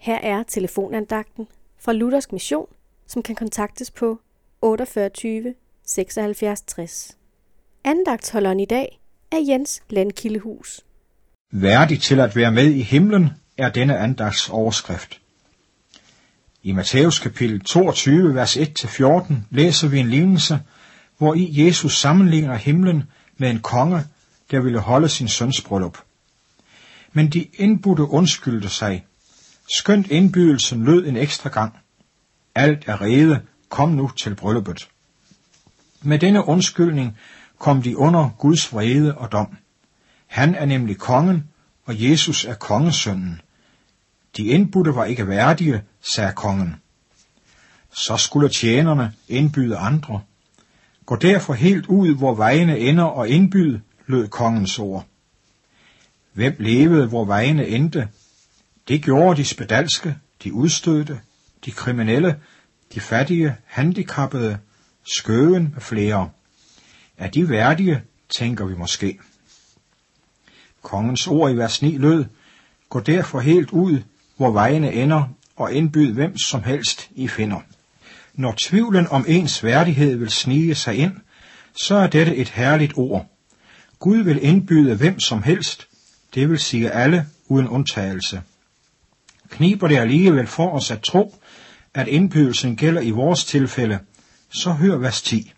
Her er telefonandagten fra Luthersk Mission, som kan kontaktes på 48 76 60. Andagtholderen i dag er Jens Landkildehus. Værdig til at være med i himlen er denne andags overskrift. I Matthæus kapitel 22, vers 1-14 læser vi en lignelse, hvor i Jesus sammenligner himlen med en konge, der ville holde sin søns bryllup. Men de indbudte undskyldte sig. Skønt indbydelsen lød en ekstra gang. Alt er rede, kom nu til brylluppet. Med denne undskyldning kom de under Guds vrede og dom. Han er nemlig kongen, og Jesus er kongesønnen. De indbudte var ikke værdige, sagde kongen. Så skulle tjenerne indbyde andre. Gå derfor helt ud, hvor vejene ender og indbyd, lød kongens ord. Hvem levede, hvor vejene endte? Det gjorde de spedalske, de udstødte, de kriminelle, de fattige, handicappede, skøven med flere. Er de værdige, tænker vi måske. Kongens ord i vers 9 lød, Gå derfor helt ud, hvor vejene ender, og indbyd hvem som helst I finder. Når tvivlen om ens værdighed vil snige sig ind, så er dette et herligt ord. Gud vil indbyde hvem som helst, det vil sige alle uden undtagelse. Kniber det alligevel for os at tro, at indbydelsen gælder i vores tilfælde, så hør vers 10.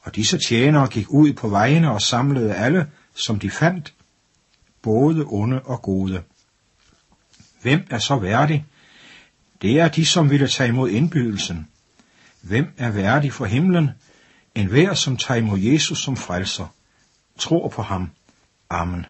Og disse tjenere gik ud på vejene og samlede alle, som de fandt, både onde og gode. Hvem er så værdig? Det er de, som ville tage imod indbydelsen. Hvem er værdig for himlen? En hver, som tager imod Jesus som frelser. Tror på ham. Amen.